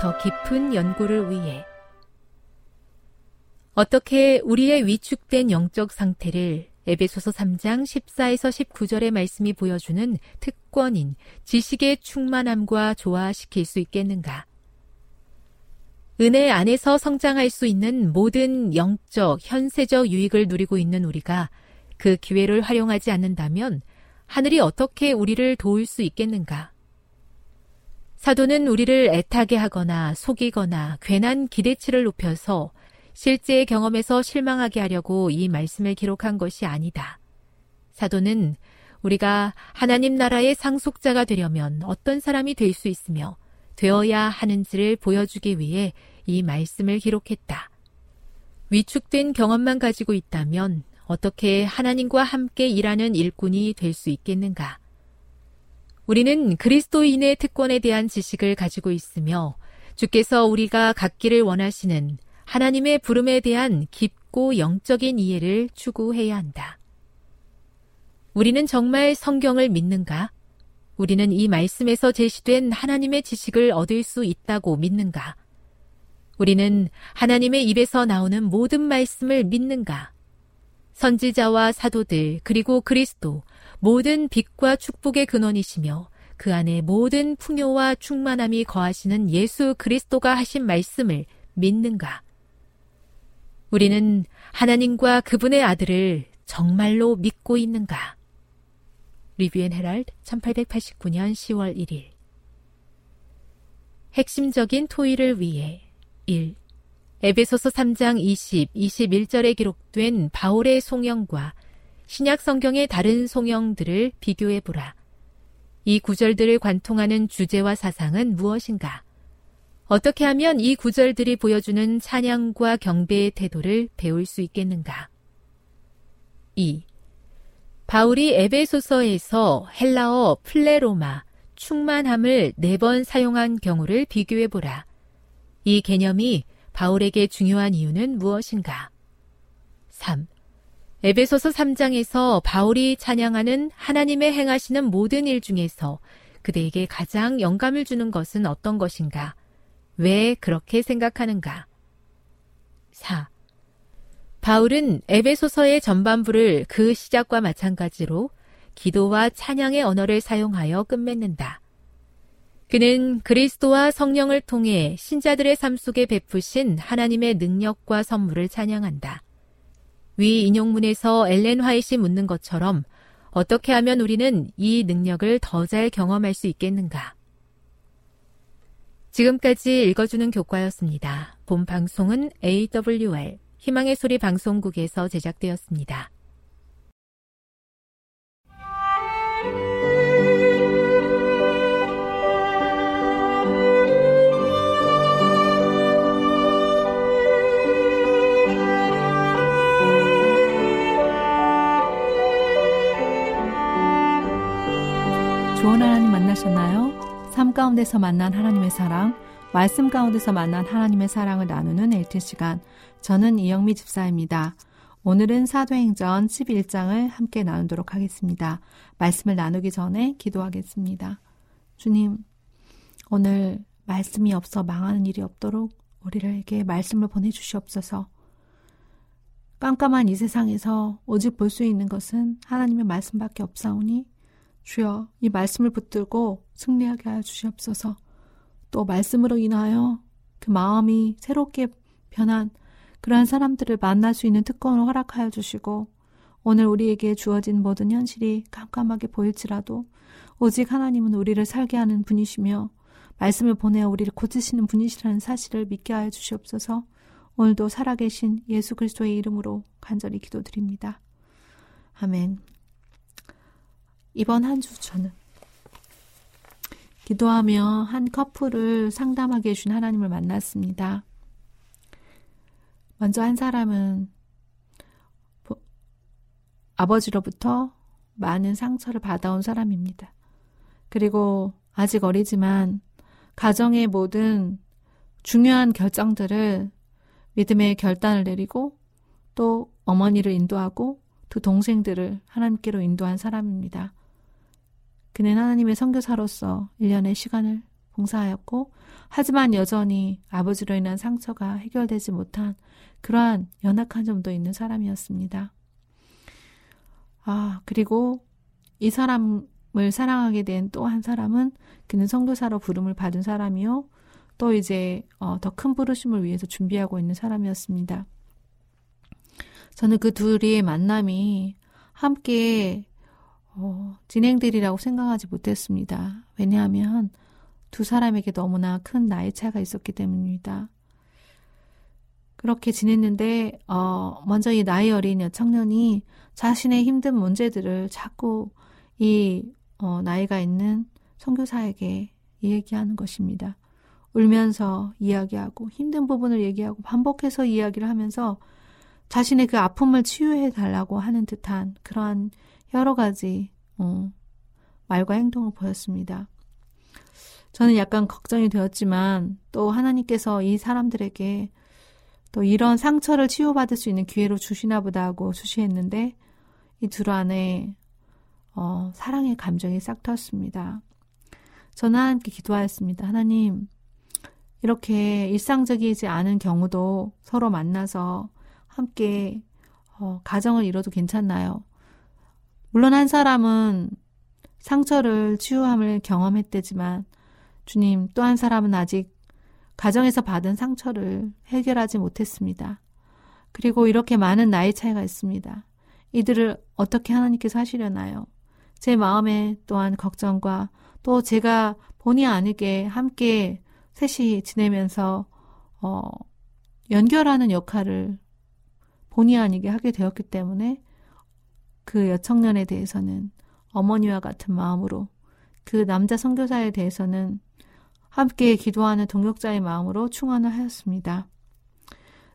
더 깊은 연구를 위해 어떻게 우리의 위축된 영적 상태를 에베소서 3장 14에서 19절의 말씀이 보여주는 특권인 지식의 충만함과 조화시킬 수 있겠는가? 은혜 안에서 성장할 수 있는 모든 영적, 현세적 유익을 누리고 있는 우리가 그 기회를 활용하지 않는다면 하늘이 어떻게 우리를 도울 수 있겠는가? 사도는 우리를 애타게 하거나 속이거나 괜한 기대치를 높여서 실제 경험에서 실망하게 하려고 이 말씀을 기록한 것이 아니다. 사도는 우리가 하나님 나라의 상속자가 되려면 어떤 사람이 될 수 있으며 되어야 하는지를 보여주기 위해 이 말씀을 기록했다. 위축된 경험만 가지고 있다면 어떻게 하나님과 함께 일하는 일꾼이 될 수 있겠는가? 우리는 그리스도인의 특권에 대한 지식을 가지고 있으며 주께서 우리가 갖기를 원하시는 하나님의 부름에 대한 깊고 영적인 이해를 추구해야 한다. 우리는 정말 성경을 믿는가? 우리는 이 말씀에서 제시된 하나님의 지식을 얻을 수 있다고 믿는가? 우리는 하나님의 입에서 나오는 모든 말씀을 믿는가? 선지자와 사도들, 그리고 그리스도, 모든 빛과 축복의 근원이시며 그 안에 모든 풍요와 충만함이 거하시는 예수 그리스도가 하신 말씀을 믿는가? 우리는 하나님과 그분의 아들을 정말로 믿고 있는가? 리뷰앤 헤랄드 1889년 10월 1일 핵심적인 토의를 위해 1. 에베소서 3장 20, 21절에 기록된 바울의 송영과 신약 성경의 다른 송영들을 비교해 보라. 이 구절들을 관통하는 주제와 사상은 무엇인가? 어떻게 하면 이 구절들이 보여주는 찬양과 경배의 태도를 배울 수 있겠는가? 2. 바울이 에베소서에서 헬라어 플레로마, 충만함을 네 번 사용한 경우를 비교해 보라. 이 개념이 바울에게 중요한 이유는 무엇인가? 3. 에베소서 3장에서 바울이 찬양하는 하나님의 행하시는 모든 일 중에서 그대에게 가장 영감을 주는 것은 어떤 것인가? 왜 그렇게 생각하는가? 4. 바울은 에베소서의 전반부를 그 시작과 마찬가지로 기도와 찬양의 언어를 사용하여 끝맺는다. 그는 그리스도와 성령을 통해 신자들의 삶 속에 베푸신 하나님의 능력과 선물을 찬양한다. 위 인용문에서 엘렌 화이시 묻는 것처럼 어떻게 하면 우리는 이 능력을 더 잘 경험할 수 있겠는가? 지금까지 읽어주는 교과였습니다. 본 방송은 AWR 희망의 소리 방송국에서 제작되었습니다. 좋은 하나님 만나셨나요? 삶 가운데서 만난 하나님의 사랑, 말씀 가운데서 만난 하나님의 사랑을 나누는 엘트 시간. 저는 이영미 집사입니다. 오늘은 사도행전 11장을 함께 나누도록 하겠습니다. 말씀을 나누기 전에 기도하겠습니다. 주님, 오늘 말씀이 없어 망하는 일이 없도록 우리에게 말씀을 보내주시옵소서. 깜깜한 이 세상에서 오직 볼 수 있는 것은 하나님의 말씀밖에 없사오니 주여 이 말씀을 붙들고 승리하게 하여 주시옵소서. 또 말씀으로 인하여 그 마음이 새롭게 변한 그러한 사람들을 만날 수 있는 특권을 허락하여 주시고 오늘 우리에게 주어진 모든 현실이 깜깜하게 보일지라도 오직 하나님은 우리를 살게 하는 분이시며 말씀을 보내어 우리를 고치시는 분이시라는 사실을 믿게 하여 주시옵소서 오늘도 살아계신 예수 그리스도의 이름으로 간절히 기도드립니다. 아멘. 이번 한 주 저는 기도하며 한 커플을 상담하게 해준 하나님을 만났습니다. 먼저 한 사람은 아버지로부터 많은 상처를 받아온 사람입니다. 그리고 아직 어리지만 가정의 모든 중요한 결정들을 믿음의 결단을 내리고 또 어머니를 인도하고 두 동생들을 하나님께로 인도한 사람입니다. 그는 하나님의 선교사로서 1년의 시간을 봉사하였고 하지만 여전히 아버지로 인한 상처가 해결되지 못한 그러한 연약한 점도 있는 사람이었습니다. 아, 그리고 이 사람을 사랑하게 된 또 한 사람은 그는 선교사로 부름을 받은 사람이요. 또 이제 어, 더큰 부르심을 위해서 준비하고 있는 사람이었습니다. 저는 그 둘의 만남이 함께 어, 진행되리라고 생각하지 못했습니다. 왜냐하면 두 사람에게 너무나 큰 나이 차가 있었기 때문입니다. 그렇게 지냈는데 어, 먼저 이 나이 어린 여청년이 자신의 힘든 문제들을 자꾸 이 어, 나이가 있는 선교사에게 얘기하는 것입니다. 울면서 이야기하고 힘든 부분을 얘기하고 반복해서 이야기를 하면서 자신의 그 아픔을 치유해 달라고 하는 듯한 그러한 여러 가지 어, 말과 행동을 보였습니다. 저는 약간 걱정이 되었지만 또 하나님께서 이 사람들에게 또 이런 상처를 치유받을 수 있는 기회로 주시나 보다 하고 주시했는데 이 둘 안에 어, 사랑의 감정이 싹 텄습니다. 저는 하나님께 기도하였습니다. 하나님, 이렇게 일상적이지 않은 경우도 서로 만나서 함께 어, 가정을 이뤄도 괜찮나요? 물론 한 사람은 상처를 치유함을 경험했대지만 주님 또 한 사람은 아직 가정에서 받은 상처를 해결하지 못했습니다. 그리고 이렇게 많은 나이 차이가 있습니다. 이들을 어떻게 하나님께서 하시려나요? 제 마음에 또한 걱정과 또 제가 본의 아니게 함께 셋이 지내면서 어, 연결하는 역할을 본의 아니게 하게 되었기 때문에 그 여청년에 대해서는 어머니와 같은 마음으로 그 남자 선교사에 대해서는 함께 기도하는 동역자의 마음으로 충원을 하였습니다.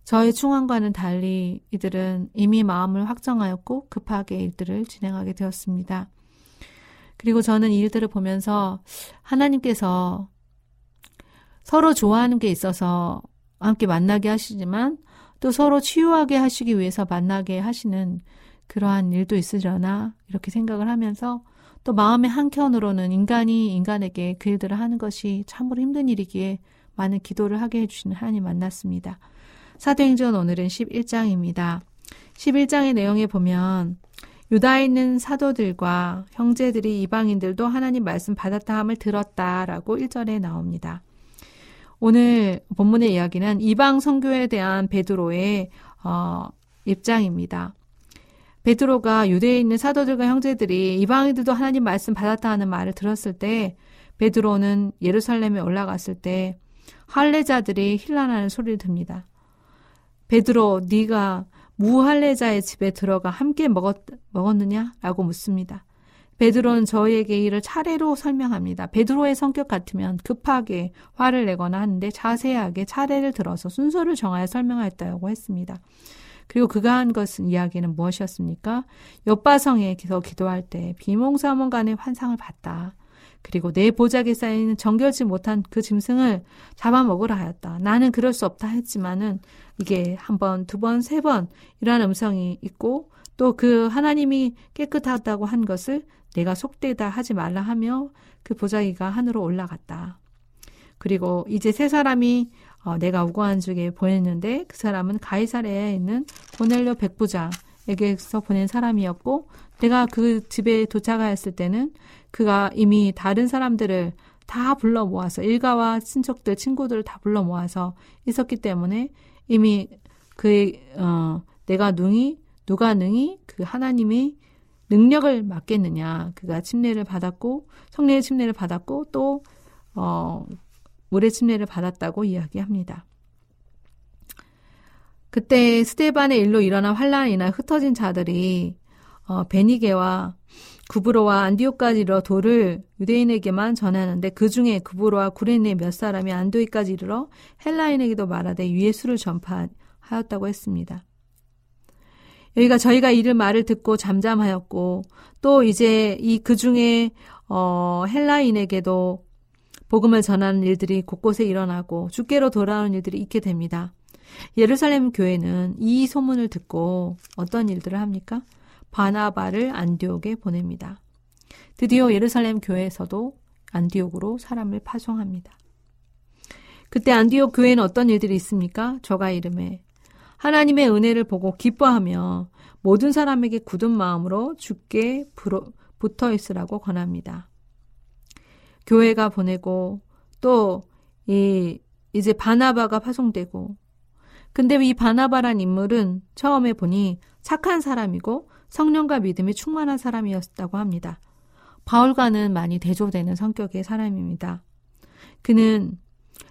저의 충원과는 달리 이들은 이미 마음을 확정하였고 급하게 일들을 진행하게 되었습니다. 그리고 저는 이 일들을 보면서 하나님께서 서로 좋아하는 게 있어서 함께 만나게 하시지만 또 서로 치유하게 하시기 위해서 만나게 하시는 그러한 일도 있으려나 이렇게 생각을 하면서 또 마음의 한켠으로는 인간이 인간에게 그 일들을 하는 것이 참으로 힘든 일이기에 많은 기도를 하게 해주시는 하나님 만났습니다. 사도행전 오늘은 11장입니다. 11장의 내용에 보면 유다에 있는 사도들과 형제들이 이방인들도 하나님 말씀 받았다 함을 들었다라고 1절에 나옵니다. 오늘 본문의 이야기는 이방 선교에 대한 베드로의 어, 입장입니다. 베드로가 유대에 있는 사도들과 형제들이 이방인들도 하나님 말씀 받았다 하는 말을 들었을 때 베드로는 예루살렘에 올라갔을 때 할례자들이 힐난하는 소리를 듭니다. 베드로 네가 무할례자의 집에 들어가 함께 먹었, 먹었느냐라고 묻습니다. 베드로는 저에게 이를 차례로 설명합니다. 베드로의 성격 같으면 급하게 화를 내거나 하는데 자세하게 차례를 들어서 순서를 정하여 설명했다고 했습니다. 그리고 그가 한 것은 이야기는 무엇이었습니까? 옆바성에서 기도할 때 비몽사몽 간의 환상을 봤다. 그리고 내 보자기에 쌓이는 정결지 못한 그 짐승을 잡아먹으라 하였다. 나는 그럴 수 없다 했지만은 이게 한 번, 두 번, 세 번 이러한 음성이 있고 또 그 하나님이 깨끗하다고 한 것을 내가 속되다 하지 말라 하며 그 보자기가 하늘로 올라갔다. 그리고 이제 세 사람이 어, 내가 우고한 중에 보냈는데 그 사람은 가이사레에 있는 고넬료 백부장에게서 보낸 사람이었고 내가 그 집에 도착하였을 때는 그가 이미 다른 사람들을 다 불러 모아서 일가와 친척들, 친구들을 다 불러 모아서 있었기 때문에 이미 그의 어, 내가 능히 누가 능히 그 하나님의 능력을 맡겠느냐. 그가 침례를 받았고 성례의 침례를 받았고 또 어, 물의 침례를 받았다고 이야기합니다. 그때 스테반의 일로 일어난 환란이나 흩어진 자들이 어, 베니게와 구브로와 안디오까지 이르러 도를 유대인에게만 전하는데 그 중에 구브로와 구레네 몇 사람이 안도이까지 이르러 헬라인에게도 말하되 예수를 전파하였다고 했습니다. 여기가 저희가 이를 말을 듣고 잠잠하였고 또 이제 이 그 중에 어 헬라인에게도 복음을 전하는 일들이 곳곳에 일어나고 주께로 돌아오는 일들이 있게 됩니다. 예루살렘 교회는 이 소문을 듣고 어떤 일들을 합니까? 바나바를 안디옥에 보냅니다. 드디어 예루살렘 교회에서도 안디옥으로 사람을 파송합니다. 그때 안디옥 교회는 어떤 일들이 있습니까? 저가 이름에 하나님의 은혜를 보고 기뻐하며 모든 사람에게 굳은 마음으로 죽게 붙어 있으라고 권합니다. 교회가 보내고 또 이 이제 바나바가 파송되고 근데 이 바나바란 인물은 처음에 보니 착한 사람이고 성령과 믿음이 충만한 사람이었다고 합니다. 바울과는 많이 대조되는 성격의 사람입니다. 그는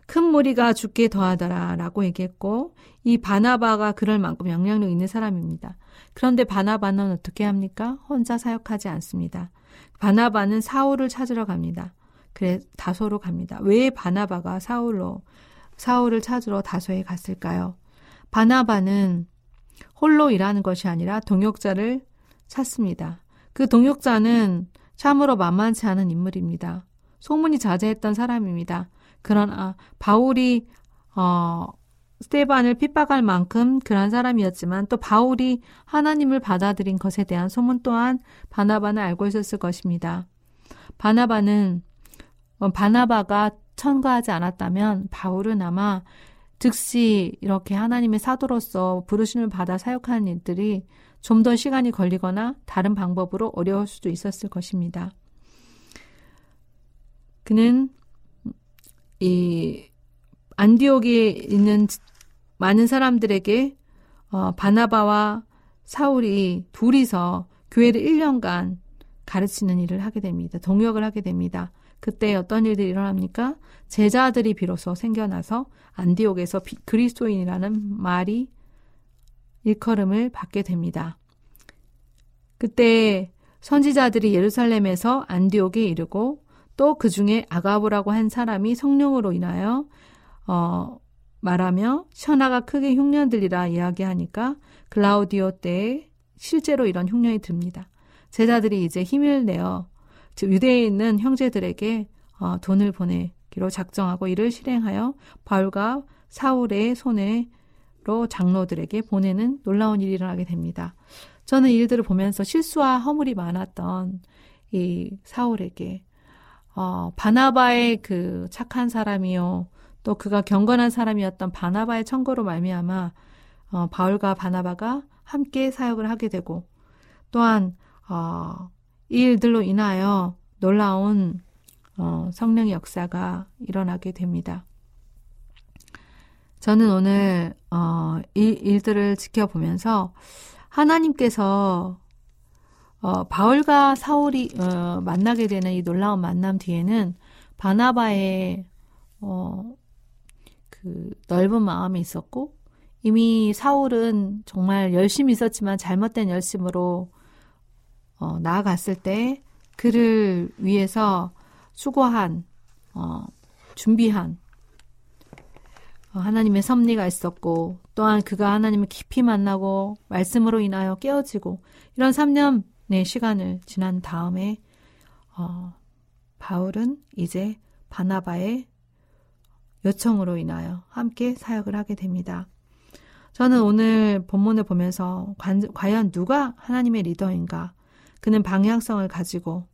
큰 무리가 죽게 더하더라 라고 얘기했고 이 바나바가 그럴 만큼 영향력 있는 사람입니다. 그런데 바나바는 어떻게 합니까? 혼자 사역하지 않습니다. 바나바는 사울을 찾으러 갑니다. 그래 다소로 갑니다. 왜 바나바가 사울로 사울을 찾으러 다소에 갔을까요? 바나바는 홀로 일하는 것이 아니라 동역자를 찾습니다. 그 동역자는 참으로 만만치 않은 인물입니다. 소문이 자제했던 사람입니다. 그러나 바울이 어, 스테반을 핍박할 만큼 그런 사람이었지만 또 바울이 하나님을 받아들인 것에 대한 소문 또한 바나바는 알고 있었을 것입니다. 바나바는 어, 바나바가 천거하지 않았다면 바울은 아마 즉시 이렇게 하나님의 사도로서 부르심을 받아 사역하는 일들이 좀 더 시간이 걸리거나 다른 방법으로 어려울 수도 있었을 것입니다. 그는 이 안디옥에 있는 많은 사람들에게 어, 바나바와 사울이 둘이서 교회를 1년간 가르치는 일을 하게 됩니다. 동역을 하게 됩니다. 그때 어떤 일들이 일어납니까? 제자들이 비로소 생겨나서 안디옥에서 그리스도인이라는 말이 일컬음을 받게 됩니다. 그때 선지자들이 예루살렘에서 안디옥에 이르고 또 그 중에 아가보라고 한 사람이 성령으로 인하여 어, 말하며 셔나가 크게 흉년들이라 이야기하니까 글라우디오 때에 실제로 이런 흉년이 듭니다. 제자들이 이제 힘을 내어 유대에 있는 형제들에게 어, 돈을 보내기로 작정하고 이를 실행하여 바울과 사울의 손에로 장로들에게 보내는 놀라운 일이 일어나게 됩니다. 저는 이 일들을 보면서 실수와 허물이 많았던 이 사울에게 어, 바나바의 그 착한 사람이요 또 그가 경건한 사람이었던 바나바의 청거로 말미암아 어, 바울과 바나바가 함께 사역을 하게 되고 또한 어, 이 일들로 인하여 놀라운 어, 성령의 역사가 일어나게 됩니다. 저는 오늘 어, 이 일들을 지켜보면서 하나님께서 어, 바울과 사울이 어, 만나게 되는 이 놀라운 만남 뒤에는 바나바의 어, 그 넓은 마음이 있었고 이미 사울은 정말 열심히 있었지만 잘못된 열심으로 어, 나아갔을 때 그를 위해서 수고한 어, 준비한 어, 하나님의 섭리가 있었고 또한 그가 하나님을 깊이 만나고 말씀으로 인하여 깨어지고 이런 3년의 시간을 지난 다음에 어, 바울은 이제 바나바의 요청으로 인하여 함께 사역을 하게 됩니다. 저는 오늘 본문을 보면서 관, 과연 누가 하나님의 리더인가? 그는 방향성을 가지고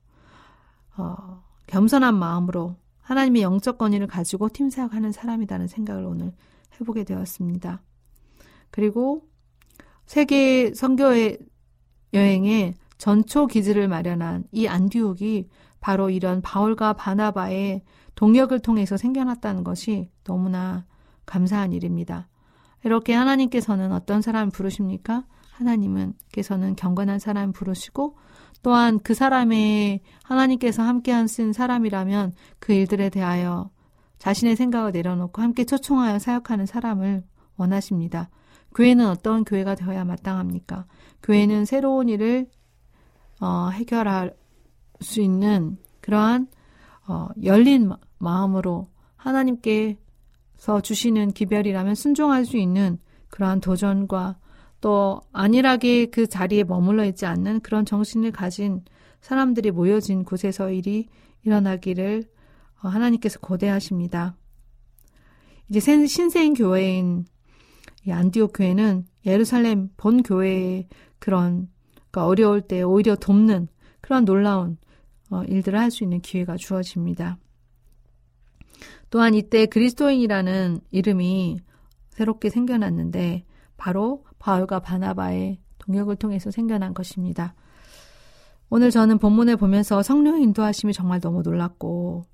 어, 겸손한 마음으로 하나님의 영적 권위를 가지고 팀 사역하는 사람이라는 생각을 오늘 해보게 되었습니다. 그리고 세계 선교의 여행에 전초 기지를 마련한 이 안디옥이 바로 이런 바울과 바나바의 동역을 통해서 생겨났다는 것이 너무나 감사한 일입니다. 이렇게 하나님께서는 어떤 사람을 부르십니까? 하나님은께서는 경건한 사람을 부르시고 또한 그 사람의 하나님께서 함께 하신 사람이라면 그 일들에 대하여 자신의 생각을 내려놓고 함께 초청하여 사역하는 사람을 원하십니다. 교회는 어떤 교회가 되어야 마땅합니까? 교회는 새로운 일을 어, 해결할 수 있는 그러한 어, 열린 마음으로 하나님께 서 주시는 기별이라면 순종할 수 있는 그러한 도전과 또 안일하게 그 자리에 머물러 있지 않는 그런 정신을 가진 사람들이 모여진 곳에서 일이 일어나기를 어, 하나님께서 고대하십니다. 이제 신생 교회인 안디옥 교회는 예루살렘 본 교회의 그런 그러니까 어려울 때 오히려 돕는 그런 놀라운 어, 일들을 할 수 있는 기회가 주어집니다. 또한 이때 그리스도인이라는 이름이 새롭게 생겨났는데 바로 바울과 바나바의 동역을 통해서 생겨난 것입니다. 오늘 저는 본문을 보면서 성령의 인도하심이 정말 너무 놀랐고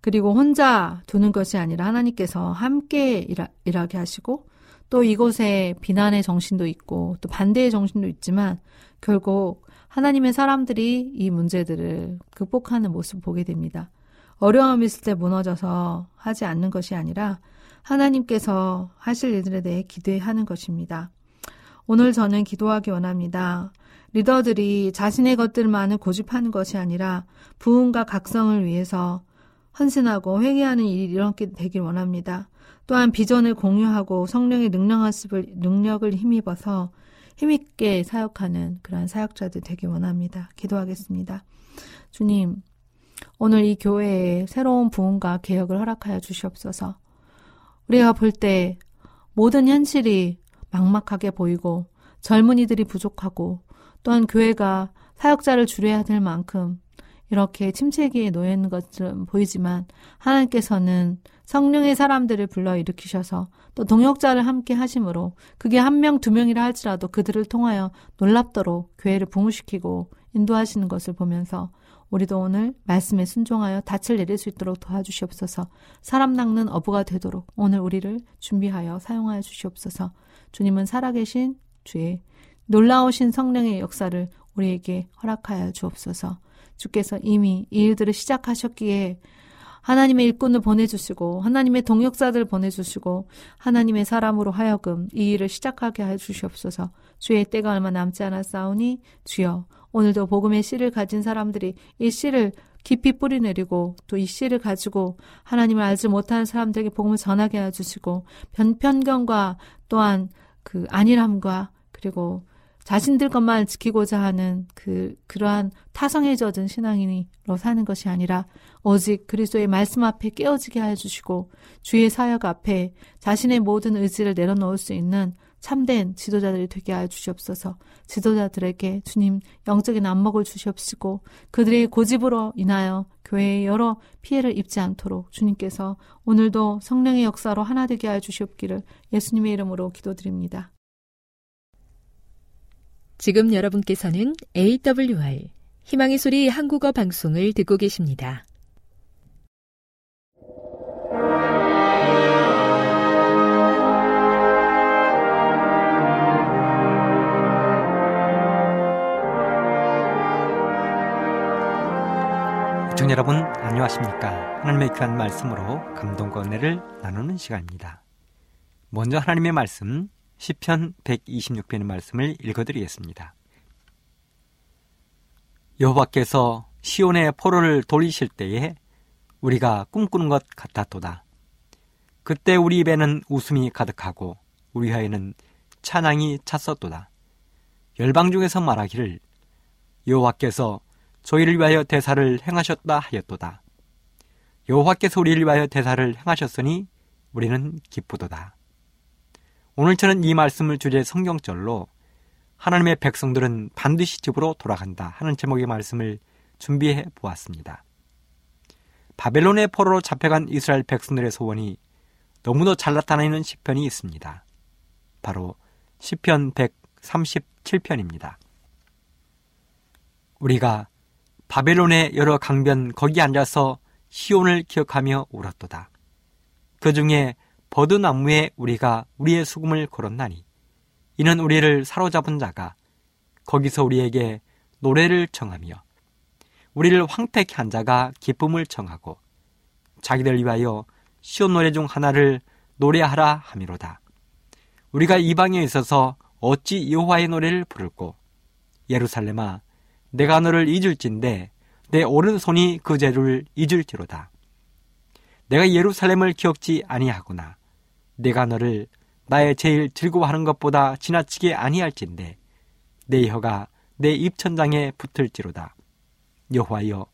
그리고 혼자 두는 것이 아니라 하나님께서 함께 일하, 일하게 하시고 또 이곳에 비난의 정신도 있고 또 반대의 정신도 있지만 결국 하나님의 사람들이 이 문제들을 극복하는 모습을 보게 됩니다. 어려움이 있을 때 무너져서 하지 않는 것이 아니라 하나님께서 하실 일들에 대해 기대하는 것입니다. 오늘 저는 기도하기 원합니다. 리더들이 자신의 것들만을 고집하는 것이 아니라 부흥과 각성을 위해서 헌신하고 회개하는 일이 이렇게 되길 원합니다. 또한 비전을 공유하고 성령의 능력을, 능력을 힘입어서 힘있게 사역하는 그러한 사역자들 되길 원합니다. 기도하겠습니다. 주님, 오늘 이 교회에 새로운 부흥과 개혁을 허락하여 주시옵소서. 우리가 볼 때 모든 현실이 막막하게 보이고 젊은이들이 부족하고 또한 교회가 사역자를 줄여야 될 만큼 이렇게 침체기에 놓여 있는 것처럼 보이지만 하나님께서는 성령의 사람들을 불러 일으키셔서 또 동역자를 함께 하심으로 그게 한 명, 두 명이라 할지라도 그들을 통하여 놀랍도록 교회를 부흥시키고 인도하시는 것을 보면서 우리도 오늘 말씀에 순종하여 닻을 내릴 수 있도록 도와주시옵소서. 사람 낚는 어부가 되도록 오늘 우리를 준비하여 사용하여 주시옵소서. 주님은 살아계신 주의 놀라우신 성령의 역사를 우리에게 허락하여 주옵소서. 주께서 이미 이 일들을 시작하셨기에 하나님의 일꾼을 보내주시고 하나님의 동역자들 보내주시고 하나님의 사람으로 하여금 이 일을 시작하게 해 주시옵소서. 주의 때가 얼마 남지 않았사오니 주여 오늘도 복음의 씨를 가진 사람들이 이 씨를 깊이 뿌리 내리고 또 이 씨를 가지고 하나님을 알지 못하는 사람들에게 복음을 전하게 해 주시고 편견과 또한 그 안일함과 그리고 자신들 것만 지키고자 하는 그 그러한 타성에 젖은 신앙인으로 사는 것이 아니라 오직 그리스도의 말씀 앞에 깨어지게 해 주시고 주의 사역 앞에 자신의 모든 의지를 내려놓을 수 있는 참된 지도자들이 되게 하여 주시옵소서. 지도자들에게 주님 영적인 안목을 주시옵시고 그들의 고집으로 인하여 교회에 여러 피해를 입지 않도록 주님께서 오늘도 성령의 역사로 하나 되게 하여 주시옵기를 예수님의 이름으로 기도드립니다. 지금 여러분께서는 AWR 희망의 소리 한국어 방송을 듣고 계십니다. 시청자 여러분 안녕하십니까? 하나님의 귀한 말씀으로 감동과 은혜를 나누는 시간입니다. 먼저 하나님의 말씀 10편 126편의 말씀을 읽어드리겠습니다. 여호와께서 시온의 포로를 돌리실 때에 우리가 꿈꾸는 것 같았도다. 그때 우리 입에는 웃음이 가득하고 우리 혀에는 찬양이 찼었도다. 열방 중에서 말하기를 여호와께서 저희를 위하여 대사를 행하셨다 하였도다. 여호와께서 우리를 위하여 대사를 행하셨으니 우리는 기쁘도다. 오늘 저는 이 말씀을 주제 성경절로 하나님의 백성들은 반드시 집으로 돌아간다 하는 제목의 말씀을 준비해 보았습니다. 바벨론의 포로로 잡혀간 이스라엘 백성들의 소원이 너무도 잘 나타나는 시편이 있습니다. 바로 시편 137편입니다. 우리가 바벨론의 여러 강변 거기 앉아서 시온을 기억하며 울었도다. 그 중에 버드나무에 우리가 우리의 수금을 걸었나니 이는 우리를 사로잡은 자가 거기서 우리에게 노래를 청하며 우리를 황폐케 한 자가 기쁨을 청하고 자기들 위하여 시온 노래 중 하나를 노래하라 하미로다. 우리가 이방에 있어서 어찌 여호와의 노래를 부를고 예루살렘아 내가 너를 잊을진데 내 오른손이 그 죄를 잊을지로다. 내가 예루살렘을 기억지 아니하구나. 내가 너를 나의 제일 즐거워하는 것보다 지나치게 아니할진데 내 혀가 내 입천장에 붙을지로다. 여호와여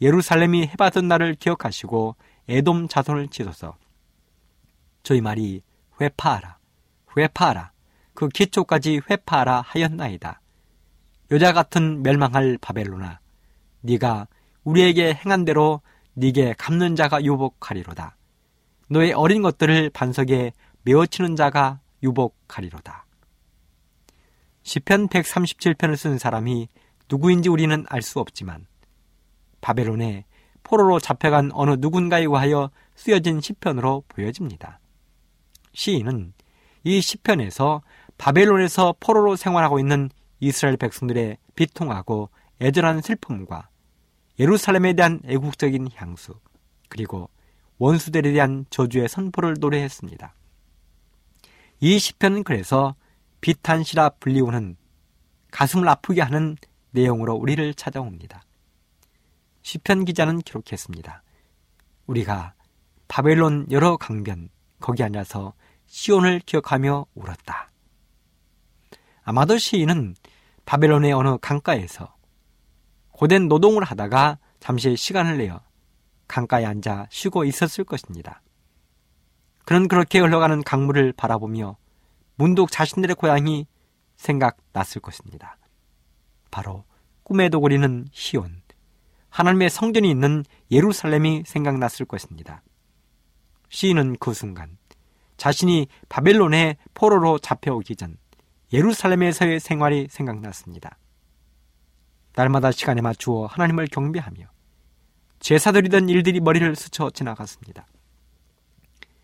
예루살렘이 해받은 날을 기억하시고 애돔 자손을 치소서. 저희 말이 회파하라 회파하라 그 기초까지 회파하라 하였나이다. 여자 같은 멸망할 바벨로나 네가 우리에게 행한 대로 네게 갚는 자가 유복하리로다. 너의 어린 것들을 반석에 메어치는 자가 유복하리로다. 시편 137편을 쓴 사람이 누구인지 우리는 알 수 없지만 바벨론에 포로로 잡혀간 어느 누군가에 의하여 쓰여진 시편으로 보여집니다. 시인은 이 시편에서 바벨론에서 포로로 생활하고 있는 이스라엘 백성들의 비통하고 애절한 슬픔과 예루살렘에 대한 애국적인 향수, 그리고 원수들에 대한 저주의 선포를 노래했습니다. 이 시편은 그래서 비탄시라 불리우는 가슴을 아프게 하는 내용으로 우리를 찾아옵니다. 시편 기자는 기록했습니다. 우리가 바벨론 여러 강변 거기 앉아서 시온을 기억하며 울었다. 아마도 시인은 바벨론의 어느 강가에서 고된 노동을 하다가 잠시 시간을 내어 강가에 앉아 쉬고 있었을 것입니다. 그는 그렇게 흘러가는 강물을 바라보며 문득 자신들의 고향이 생각났을 것입니다. 바로 꿈에도 그리는 시온, 하나님의 성전이 있는 예루살렘이 생각났을 것입니다. 시인은 그 순간 자신이 바벨론의 포로로 잡혀오기 전 예루살렘에서의 생활이 생각났습니다. 날마다 시간에 맞추어 하나님을 경배하며 제사드리던 일들이 머리를 스쳐 지나갔습니다.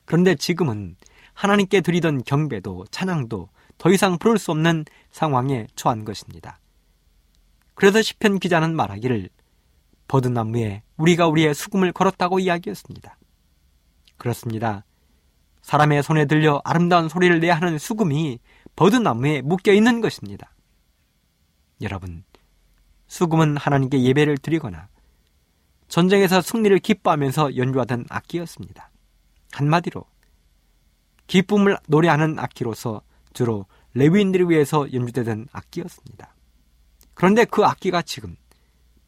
그런데 지금은 하나님께 드리던 경배도 찬양도 더 이상 부를 수 없는 상황에 처한 것입니다. 그래서 시편 기자는 말하기를 버드나무에 우리가 우리의 수금을 걸었다고 이야기했습니다. 그렇습니다. 사람의 손에 들려 아름다운 소리를 내야 하는 수금이 버드나무에 묶여 있는 것입니다. 여러분, 수금은 하나님께 예배를 드리거나 전쟁에서 승리를 기뻐하면서 연주하던 악기였습니다. 한마디로 기쁨을 노래하는 악기로서 주로 레위인들을 위해서 연주되던 악기였습니다. 그런데 그 악기가 지금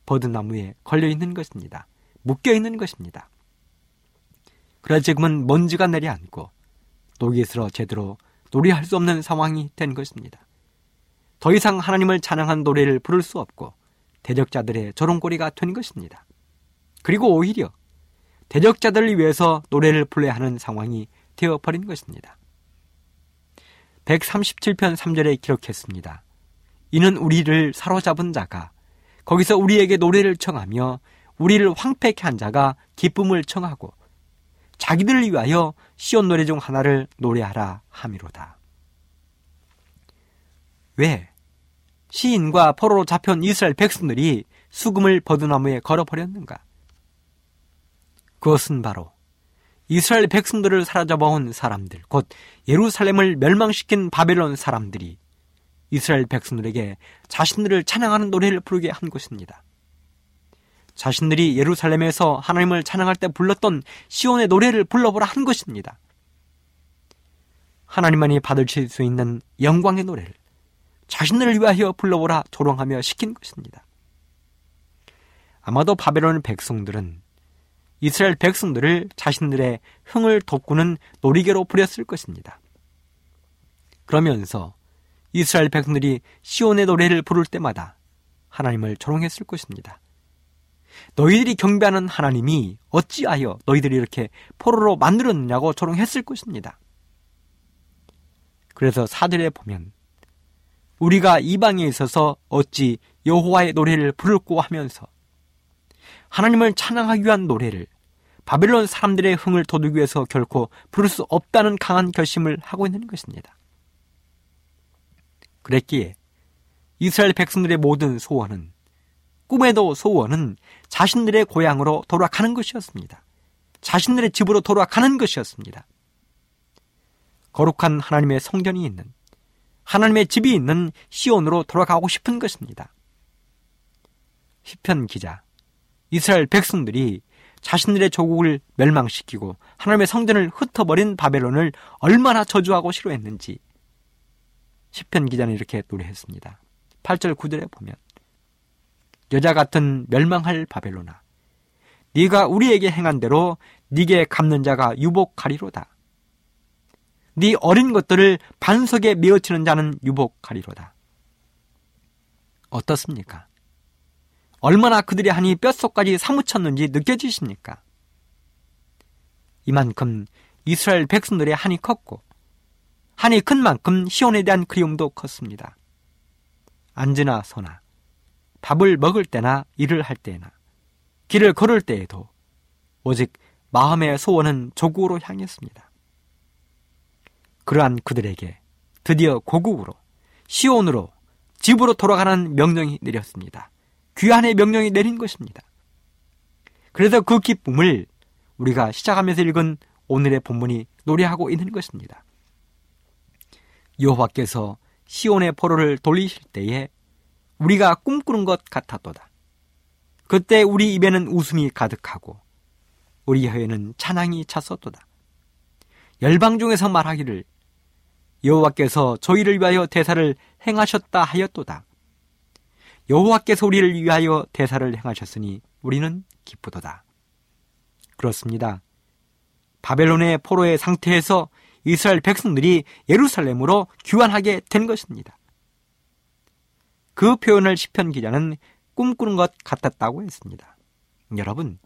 버드나무에 걸려 있는 것입니다. 묶여 있는 것입니다. 그래 지금은 먼지가 내려앉고 녹이 슬어 제대로 노래할 수 없는 상황이 된 것입니다. 더 이상 하나님을 찬양한 노래를 부를 수 없고 대적자들의 조롱거리가 된 것입니다. 그리고 오히려 대적자들을 위해서 노래를 불러야 하는 상황이 되어버린 것입니다. 137편 3절에 기록했습니다. 이는 우리를 사로잡은 자가 거기서 우리에게 노래를 청하며 우리를 황폐케 한 자가 기쁨을 청하고 자기들을 위하여 시온 노래 중 하나를 노래하라 함이로다. 왜 시인과 포로로 잡혀온 이스라엘 백성들이 수금을 버드나무에 걸어버렸는가? 그것은 바로 이스라엘 백성들을 사로잡아온 사람들, 곧 예루살렘을 멸망시킨 바벨론 사람들이 이스라엘 백성들에게 자신들을 찬양하는 노래를 부르게 한 것입니다. 자신들이 예루살렘에서 하나님을 찬양할 때 불렀던 시온의 노래를 불러보라 한 것입니다. 하나님만이 받으실 수 있는 영광의 노래를 자신들을 위하여 불러보라 조롱하며 시킨 것입니다. 아마도 바벨론 백성들은 이스라엘 백성들을 자신들의 흥을 돋구는 놀이개로 부렸을 것입니다. 그러면서 이스라엘 백성들이 시온의 노래를 부를 때마다 하나님을 조롱했을 것입니다. 너희들이 경배하는 하나님이 어찌하여 너희들이 이렇게 포로로 만들었느냐고 조롱했을 것입니다. 그래서 사절에 보면 우리가 이방에 있어서 어찌 여호와의 노래를 부를고 하면서 하나님을 찬양하기 위한 노래를 바벨론 사람들의 흥을 돋우기 위해서 결코 부를 수 없다는 강한 결심을 하고 있는 것입니다. 그랬기에 이스라엘 백성들의 모든 소원은 꿈에도 소원은 자신들의 고향으로 돌아가는 것이었습니다. 자신들의 집으로 돌아가는 것이었습니다. 거룩한 하나님의 성전이 있는 하나님의 집이 있는 시온으로 돌아가고 싶은 것입니다. 시편 기자 이스라엘 백성들이 자신들의 조국을 멸망시키고 하나님의 성전을 흩어버린 바벨론을 얼마나 저주하고 싫어했는지 시편 기자는 이렇게 노래했습니다. 8절 9절에 보면 여자 같은 멸망할 바벨로나 네가 우리에게 행한 대로 네게 갚는 자가 유복하리로다. 네 어린 것들을 반석에 메어치는 자는 유복하리로다. 어떻습니까? 얼마나 그들의 한이 뼛속까지 사무쳤는지 느껴지십니까? 이만큼 이스라엘 백성들의 한이 컸고 한이 큰 만큼 시온에 대한 그리움도 컸습니다. 앉으나 서나 밥을 먹을 때나 일을 할 때나 길을 걸을 때에도 오직 마음의 소원은 조국으로 향했습니다. 그러한 그들에게 드디어 고국으로 시온으로 집으로 돌아가는 명령이 내렸습니다. 귀한의 명령이 내린 것입니다. 그래서 그 기쁨을 우리가 시작하면서 읽은 오늘의 본문이 노래하고 있는 것입니다. 여호와께서 시온의 포로를 돌리실 때에 우리가 꿈꾸는 것 같았도다. 그때 우리 입에는 웃음이 가득하고 우리 혀에는 찬양이 찼었도다. 열방 중에서 말하기를 여호와께서 저희를 위하여 대사를 행하셨다 하였도다. 여호와께서 우리를 위하여 대사를 행하셨으니 우리는 기쁘도다. 그렇습니다. 바벨론의 포로의 상태에서 이스라엘 백성들이 예루살렘으로 귀환하게 된 것입니다. 그 표현을 시편 기자는 꿈꾸는 것 같았다고 했습니다. 여러분,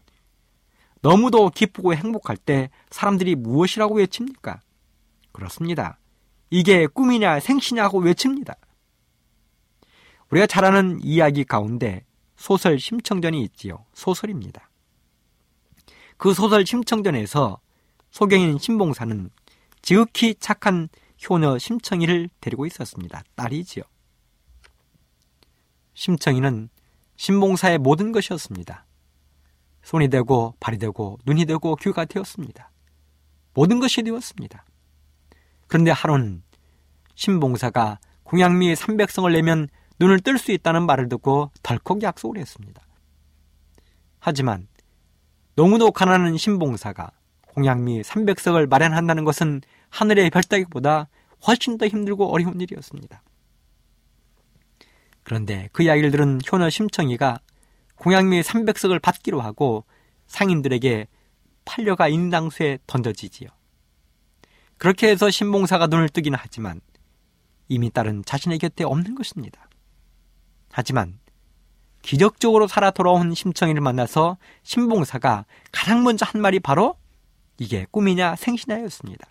너무도 기쁘고 행복할 때 사람들이 무엇이라고 외칩니까? 그렇습니다. 이게 꿈이냐 생시냐고 외칩니다. 우리가 잘 아는 이야기 가운데 소설 심청전이 있지요. 소설입니다. 그 소설 심청전에서 소경인 신봉사는 지극히 착한 효녀 심청이를 데리고 있었습니다. 딸이지요. 심청이는 신봉사의 모든 것이었습니다. 손이 되고 발이 되고 눈이 되고 귀가 되었습니다. 모든 것이 되었습니다. 그런데 하루는 신봉사가 공양미 300성을 내면 눈을 뜰 수 있다는 말을 듣고 덜컥 약속을 했습니다. 하지만 너무도 가난한 신봉사가 공양미 300석을 마련한다는 것은 하늘의 별 따기보다 훨씬 더 힘들고 어려운 일이었습니다. 그런데 그 이야기를 들은 효녀 심청이가 공양미 300석을 받기로 하고 상인들에게 팔려가 인당수에 던져지지요. 그렇게 해서 신봉사가 눈을 뜨기는 하지만 이미 딸은 자신의 곁에 없는 것입니다. 하지만 기적적으로 살아 돌아온 심청이를 만나서 신봉사가 가장 먼저 한 말이 바로 이게 꿈이냐 생시냐였습니다.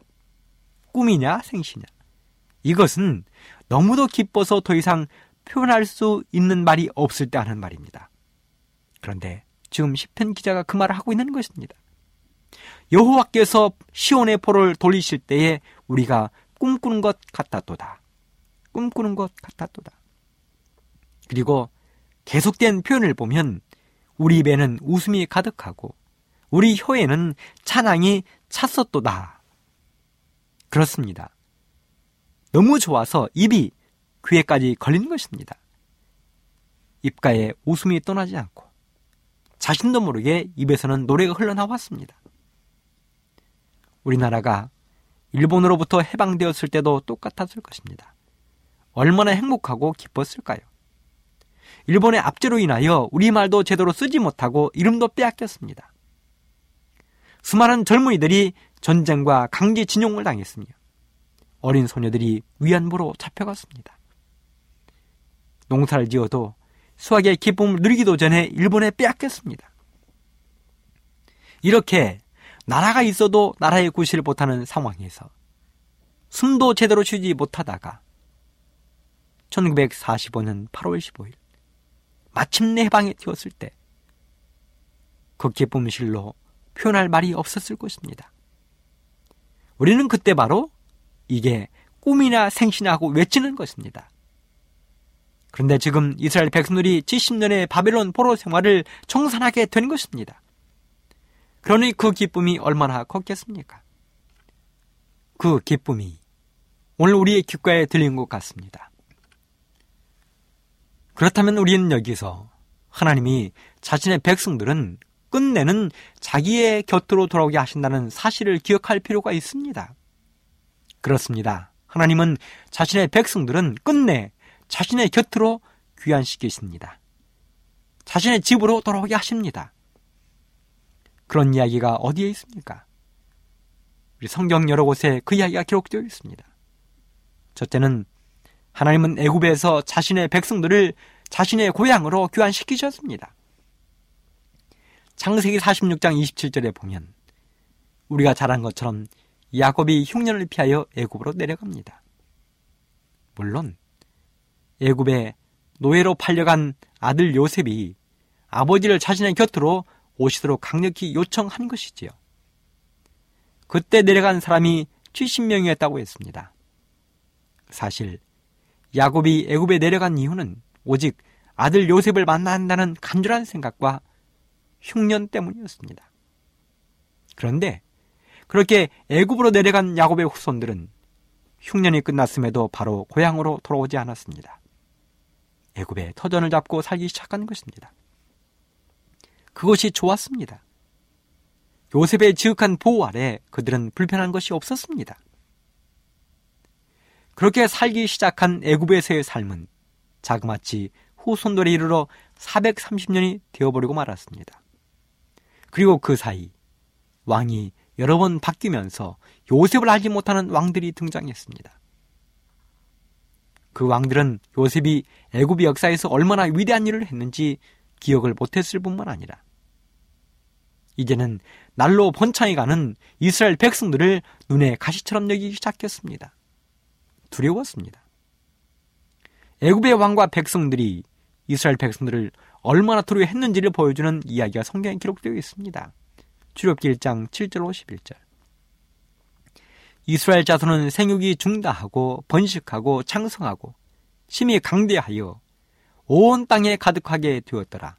꿈이냐 생시냐. 이것은 너무도 기뻐서 더 이상 표현할 수 있는 말이 없을 때 하는 말입니다. 그런데 지금 시편 기자가 그 말을 하고 있는 것입니다. 여호와께서 시온의 포를 돌리실 때에 우리가 꿈꾸는 것 같았도다. 꿈꾸는 것 같았도다. 그리고 계속된 표현을 보면 우리 입에는 웃음이 가득하고 우리 혀에는 찬양이 찼었도다. 그렇습니다. 너무 좋아서 입이 귀에까지 걸리는 것입니다. 입가에 웃음이 떠나지 않고 자신도 모르게 입에서는 노래가 흘러나왔습니다. 우리나라가 일본으로부터 해방되었을 때도 똑같았을 것입니다. 얼마나 행복하고 기뻤을까요? 일본의 압제로 인하여 우리말도 제대로 쓰지 못하고 이름도 빼앗겼습니다. 수많은 젊은이들이 전쟁과 강제 진용을 당했으며 어린 소녀들이 위안부로 잡혀갔습니다. 농사를 지어도 수확의 기쁨을 누리기도 전에 일본에 빼앗겼습니다. 이렇게 나라가 있어도 나라의 구실을 못하는 상황에서 숨도 제대로 쉬지 못하다가 1945년 8월 15일 마침내 해방이 되었을 때 그 기쁨실로 표현할 말이 없었을 것입니다. 우리는 그때 바로 이게 꿈이나 생시나 하고 외치는 것입니다. 그런데 지금 이스라엘 백성들이 70년의 바벨론 포로 생활을 청산하게 된 것입니다. 그러니 그 기쁨이 얼마나 컸겠습니까? 그 기쁨이 오늘 우리의 귓가에 들린 것 같습니다. 그렇다면 우리는 여기서 하나님이 자신의 백성들은 끝내는 자기의 곁으로 돌아오게 하신다는 사실을 기억할 필요가 있습니다. 그렇습니다. 하나님은 자신의 백성들은 끝내 자신의 곁으로 귀환시키십니다. 자신의 집으로 돌아오게 하십니다. 그런 이야기가 어디에 있습니까? 우리 성경 여러 곳에 그 이야기가 기록되어 있습니다. 첫째는 하나님은 애굽에서 자신의 백성들을 자신의 고향으로 귀환시키셨습니다. 창세기 46장 27절에 보면 우리가 잘안 것처럼 야곱이 흉년을 피하여 애굽으로 내려갑니다. 물론 애굽에 노예로 팔려간 아들 요셉이 아버지를 자신의 곁으로 오시도록 강력히 요청한 것이지요. 그때 내려간 사람이 70명이었다고 했습니다. 사실 야곱이 애굽에 내려간 이유는 오직 아들 요셉을 만나 한다는 간절한 생각과 흉년 때문이었습니다. 그런데 그렇게 애굽으로 내려간 야곱의 후손들은 흉년이 끝났음에도 바로 고향으로 돌아오지 않았습니다. 애굽에 터전을 잡고 살기 시작한 것입니다. 그것이 좋았습니다. 요셉의 지극한 보호 아래 그들은 불편한 것이 없었습니다. 그렇게 살기 시작한 애굽에서의 삶은 자그마치 후손들에 이르러 430년이 되어버리고 말았습니다. 그리고 그 사이 왕이 여러 번 바뀌면서 요셉을 알지 못하는 왕들이 등장했습니다. 그 왕들은 요셉이 애굽의 역사에서 얼마나 위대한 일을 했는지 기억을 못했을 뿐만 아니라 이제는 날로 번창해 가는 이스라엘 백성들을 눈에 가시처럼 여기기 시작했습니다. 두려웠습니다. 애굽의 왕과 백성들이 이스라엘 백성들을 얼마나 두려워했는지를 보여주는 이야기가 성경에 기록되어 있습니다. 출애굽기 1장 7절 51절. 이스라엘 자손은 생육이 중다하고 번식하고 창성하고 심히 강대하여 온 땅에 가득하게 되었더라.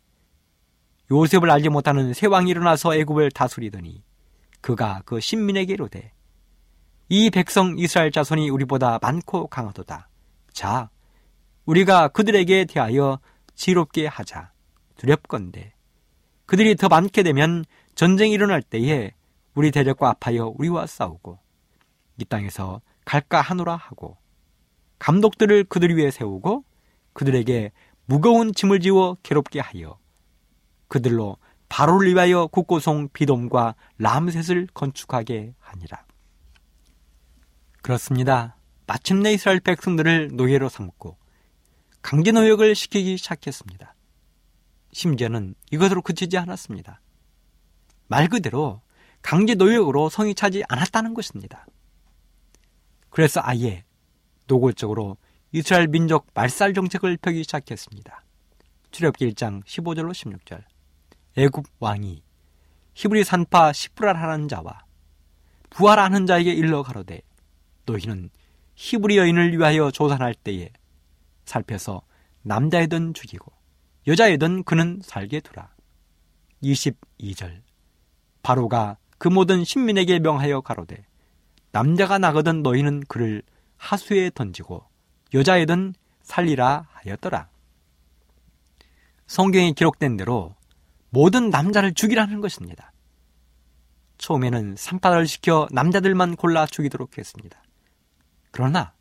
요셉을 알지 못하는 새 왕이 일어나서 애굽을 다스리더니 그가 그 신민에게 이르되 이 백성 이스라엘 자손이 우리보다 많고 강하도다. 자, 우리가 그들에게 대하여 지롭게 하자. 두렵건대. 그들이 더 많게 되면 전쟁이 일어날 때에 우리 대적과 합하여 우리와 싸우고 이 땅에서 갈까 하노라 하고 감독들을 그들 위에 세우고 그들에게 무거운 짐을 지워 괴롭게 하여 그들로 바로를 위하여 국고송 비돔과 람셋을 건축하게 하니라. 그렇습니다. 마침내 이스라엘 백성들을 노예로 삼고 강제 노역을 시키기 시작했습니다. 심지어는 이것으로 그치지 않았습니다. 말 그대로 강제 노역으로 성이 차지 않았다는 것입니다. 그래서 아예 노골적으로 이스라엘 민족 말살 정책을 펴기 시작했습니다. 출애굽기 1장 15절로 16절. 애굽 왕이 히브리 산파 시브라라는 자와 부활하는 자에게 일러 가로되 너희는 히브리 여인을 위하여 조산할 때에 살펴서 남자이든 죽이고 여자이든 그는 살게 두라. 22절 바로가 그 모든 신민에게 명하여 가로되 남자가 나거든 너희는 그를 하수에 던지고 여자이든 살리라 하였더라. 성경에 기록된 대로 모든 남자를 죽이라는 것입니다. 처음에는 산파를 시켜 남자들만 골라 죽이도록 했습니다. 그러나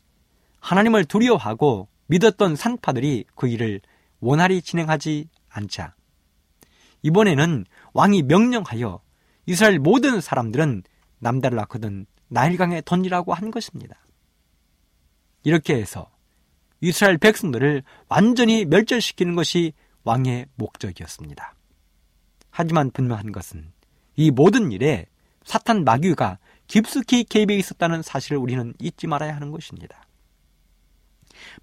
하나님을 두려워하고 믿었던 산파들이 그 일을 원활히 진행하지 않자 이번에는 왕이 명령하여 이스라엘 모든 사람들은 남자를 낳거든 나일강에 던지라고 한 것입니다. 이렇게 해서 이스라엘 백성들을 완전히 멸절시키는 것이 왕의 목적이었습니다. 하지만 분명한 것은 이 모든 일에 사탄 마귀가 깊숙이 개입해 있었다는 사실을 우리는 잊지 말아야 하는 것입니다.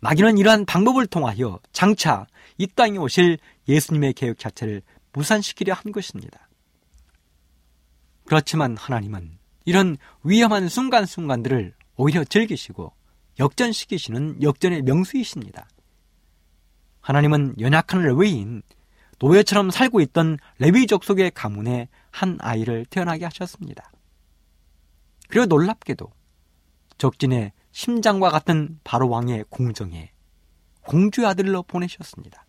마귀는 이러한 방법을 통하여 장차 이 땅에 오실 예수님의 계획 자체를 무산시키려 한 것입니다. 그렇지만 하나님은 이런 위험한 순간순간들을 오히려 즐기시고 역전시키시는 역전의 명수이십니다. 하나님은 연약한 레위인 노예처럼 살고 있던 레위족 속의 가문에 한 아이를 태어나게 하셨습니다. 그리고 놀랍게도 적진의 심장과 같은 바로 왕의 궁정에 공주의 아들로 보내셨습니다.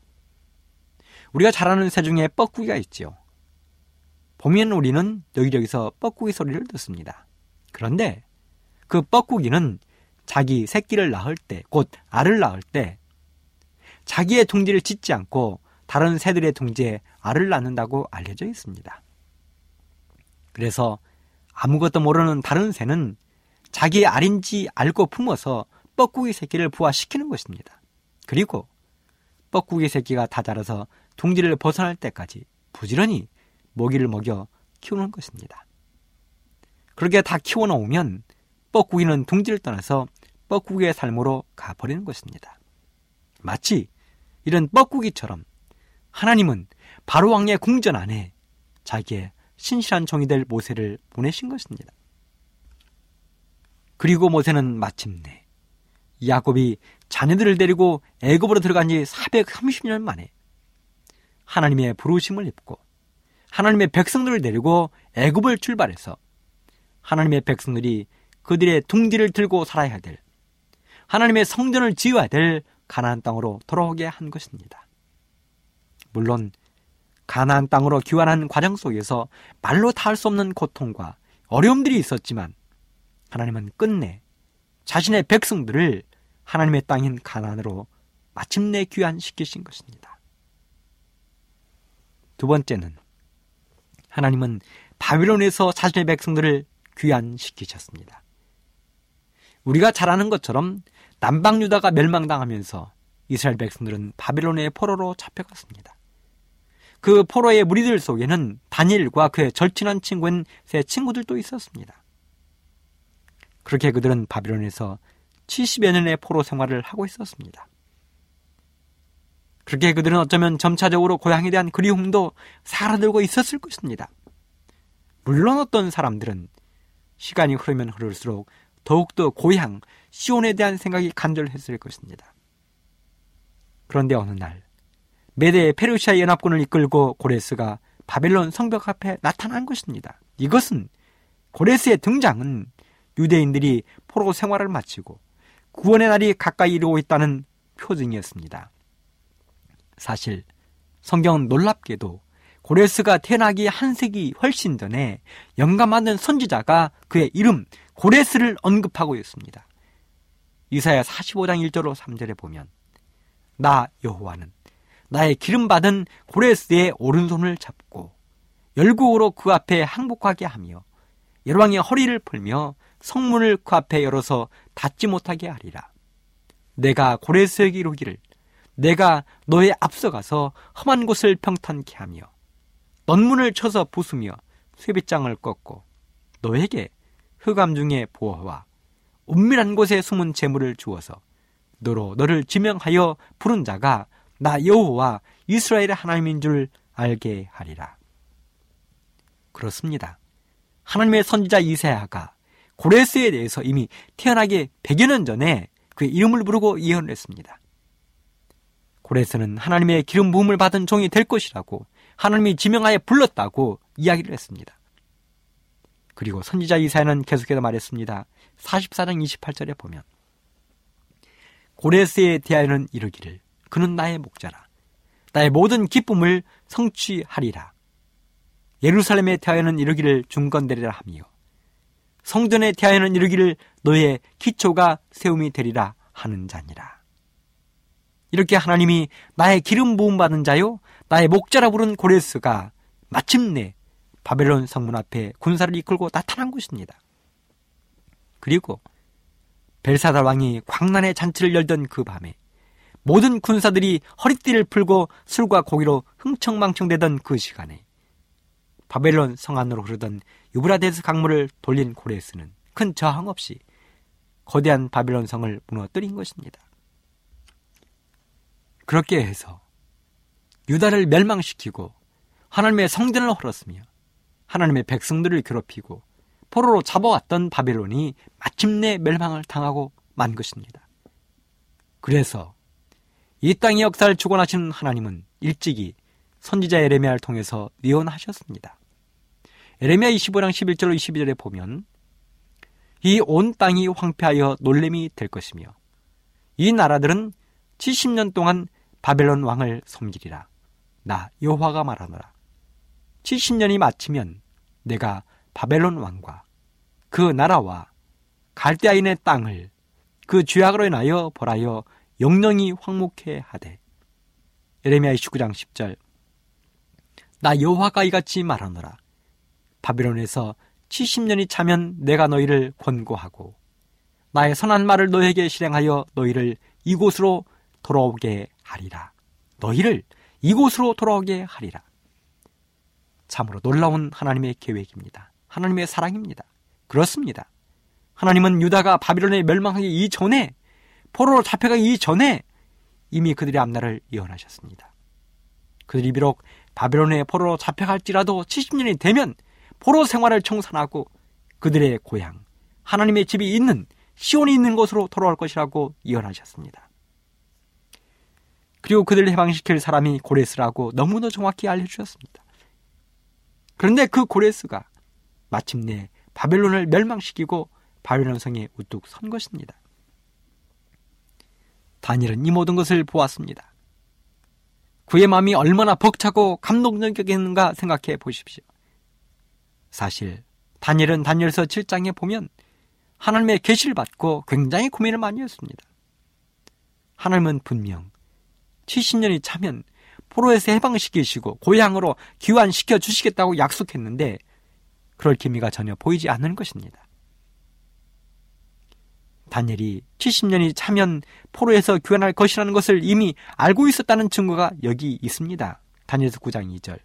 우리가 잘 아는 새 중에 뻐꾸기가 있지요. 보면 우리는 여기저기서 뻐꾸기 소리를 듣습니다. 그런데 그 뻐꾸기는 자기 새끼를 낳을 때, 곧 알을 낳을 때 자기의 둥지를 짓지 않고 다른 새들의 둥지에 알을 낳는다고 알려져 있습니다. 그래서 아무것도 모르는 다른 새는 자기의 알인지 알고 품어서 뻐꾸기 새끼를 부화시키는 것입니다. 그리고 뻐꾸기 새끼가 다 자라서 둥지를 벗어날 때까지 부지런히 먹이를 먹여 키우는 것입니다. 그렇게 다 키워놓으면 뻐꾸기는 둥지를 떠나서 뻐꾸기의 삶으로 가버리는 것입니다. 마치 이런 뻐꾸기처럼 하나님은 바로 왕의 궁전 안에 자기의 신실한 종이 될 모세를 보내신 것입니다. 그리고 모세는 마침내 야곱이 자녀들을 데리고 애굽으로 들어간 지 430년 만에 하나님의 부르심을 입고 하나님의 백성들을 데리고 애굽을 출발해서 하나님의 백성들이 그들의 둥지를 들고 살아야 될 하나님의 성전을 지어야 될 가나안 땅으로 돌아오게 한 것입니다. 물론 가나안 땅으로 귀환한 과정 속에서 말로 다 할 수 없는 고통과 어려움들이 있었지만 하나님은 끝내 자신의 백성들을 하나님의 땅인 가나안으로 마침내 귀환시키신 것입니다. 두 번째는 하나님은 바빌론에서 자신의 백성들을 귀환시키셨습니다. 우리가 잘 아는 것처럼 남방 유다가 멸망당하면서 이스라엘 백성들은 바빌론의 포로로 잡혀갔습니다. 그 포로의 무리들 속에는 다니엘과 그의 절친한 친구인 세 친구들도 있었습니다. 그렇게 그들은 바빌론에서 70여 년의 포로 생활을 하고 있었습니다. 그렇게 그들은 어쩌면 점차적으로 고향에 대한 그리움도 사라들고 있었을 것입니다. 물론 어떤 사람들은 시간이 흐르면 흐를수록 더욱더 고향, 시온에 대한 생각이 간절했을 것입니다. 그런데 어느 날 메대 페르시아 연합군을 이끌고 고레스가 바벨론 성벽 앞에 나타난 것입니다. 이것은 고레스의 등장은 유대인들이 포로 생활을 마치고 구원의 날이 가까이 이르고 있다는 표징이었습니다. 사실 성경은 놀랍게도 고레스가 태어나기 한 세기 훨씬 전에 영감하는 선지자가 그의 이름 고레스를 언급하고 있습니다. 이사야 45장 1절로 3절에 보면 나 여호와는 나의 기름 받은 고레스의 오른손을 잡고 열국으로 그 앞에 항복하게 하며 열왕의 허리를 풀며 성문을 그 앞에 열어서 닫지 못하게 하리라. 내가 고레스에게 이루기를 내가 너의 앞서가서 험한 곳을 평탄케 하며 넌문을 쳐서 부수며 쇠빗장을 꺾고 너에게 흑암 중에 보호와 은밀한 곳에 숨은 재물을 주어서 너로 너를 지명하여 부른 자가 나 여호와 이스라엘의 하나님인 줄 알게 하리라. 그렇습니다. 하나님의 선지자 이사야가 고레스에 대해서 이미 태어나기 100여 년 전에 그의 이름을 부르고 예언을 했습니다. 고레스는 하나님의 기름 부음을 받은 종이 될 것이라고 하나님이 지명하여 불렀다고 이야기를 했습니다. 그리고 선지자 이사야는 계속해서 말했습니다. 44장 28절에 보면 고레스에 대하여는 이르기를 그는 나의 목자라 나의 모든 기쁨을 성취하리라 예루살렘에 대하여는 이르기를 중건되리라 하며 성전에 대하여는 이르기를 너의 기초가 세움이 되리라 하는 자니라. 이렇게 하나님이 나의 기름 부음 받은 자요 나의 목자라 부른 고레스가 마침내 바벨론 성문 앞에 군사를 이끌고 나타난 것입니다. 그리고 벨사달 왕이 광란의 잔치를 열던 그 밤에 모든 군사들이 허리띠를 풀고 술과 고기로 흥청망청대던 그 시간에 바벨론 성 안으로 흐르던 유브라데스 강물을 돌린 고레스는 큰 저항 없이 거대한 바벨론 성을 무너뜨린 것입니다. 그렇게 해서 유다를 멸망시키고 하나님의 성전을 헐었으며 하나님의 백성들을 괴롭히고 포로로 잡아왔던 바벨론이 마침내 멸망을 당하고 만 것입니다. 그래서 이 땅의 역사를 주관하시는 하나님은 일찍이 선지자 에레미야를 통해서 예언하셨습니다. 에레미야 25장 11절로 22절에 보면 이 온 땅이 황폐하여 놀림이 될 것이며 이 나라들은 70년 동안 바벨론 왕을 섬기리라. 나 여호와가 말하노라. 70년이 마치면 내가 바벨론 왕과 그 나라와 갈대아인의 땅을 그 죄악으로 인하여 벌하여 영영이 황목해 하되 에레미야 29장 10절 나 여호와가 이같이 말하노라 바벨론에서 70년이 차면 내가 너희를 권고하고 나의 선한 말을 너에게 실행하여 너희를 이곳으로 돌아오게 하리라. 너희를 이곳으로 돌아오게 하리라. 참으로 놀라운 하나님의 계획입니다. 하나님의 사랑입니다. 그렇습니다. 하나님은 유다가 바빌론에 멸망하기 이전에 포로로 잡혀가기 이전에 이미 그들의 앞날을 예언하셨습니다. 그들이 비록 바빌론에 포로로 잡혀갈지라도 70년이 되면 포로 생활을 청산하고 그들의 고향 하나님의 집이 있는 시온이 있는 곳으로 돌아올 것이라고 예언하셨습니다. 그리고 그들을 해방시킬 사람이 고레스라고 너무나 정확히 알려주셨습니다. 그런데 그 고레스가 마침내 바벨론을 멸망시키고 바벨론 성에 우뚝 선 것입니다. 다니엘은 이 모든 것을 보았습니다. 그의 마음이 얼마나 벅차고 감동적이었는가 생각해 보십시오. 사실 다니엘은 다니엘서 7장에 보면 하나님의 계시를 받고 굉장히 고민을 많이 했습니다. 하나님은 분명 70년이 차면 포로에서 해방시키시고 고향으로 귀환시켜 주시겠다고 약속했는데 그럴 기미가 전혀 보이지 않는 것입니다. 다니엘이 70년이 차면 포로에서 귀환할 것이라는 것을 이미 알고 있었다는 증거가 여기 있습니다. 다니엘서 9장 2절.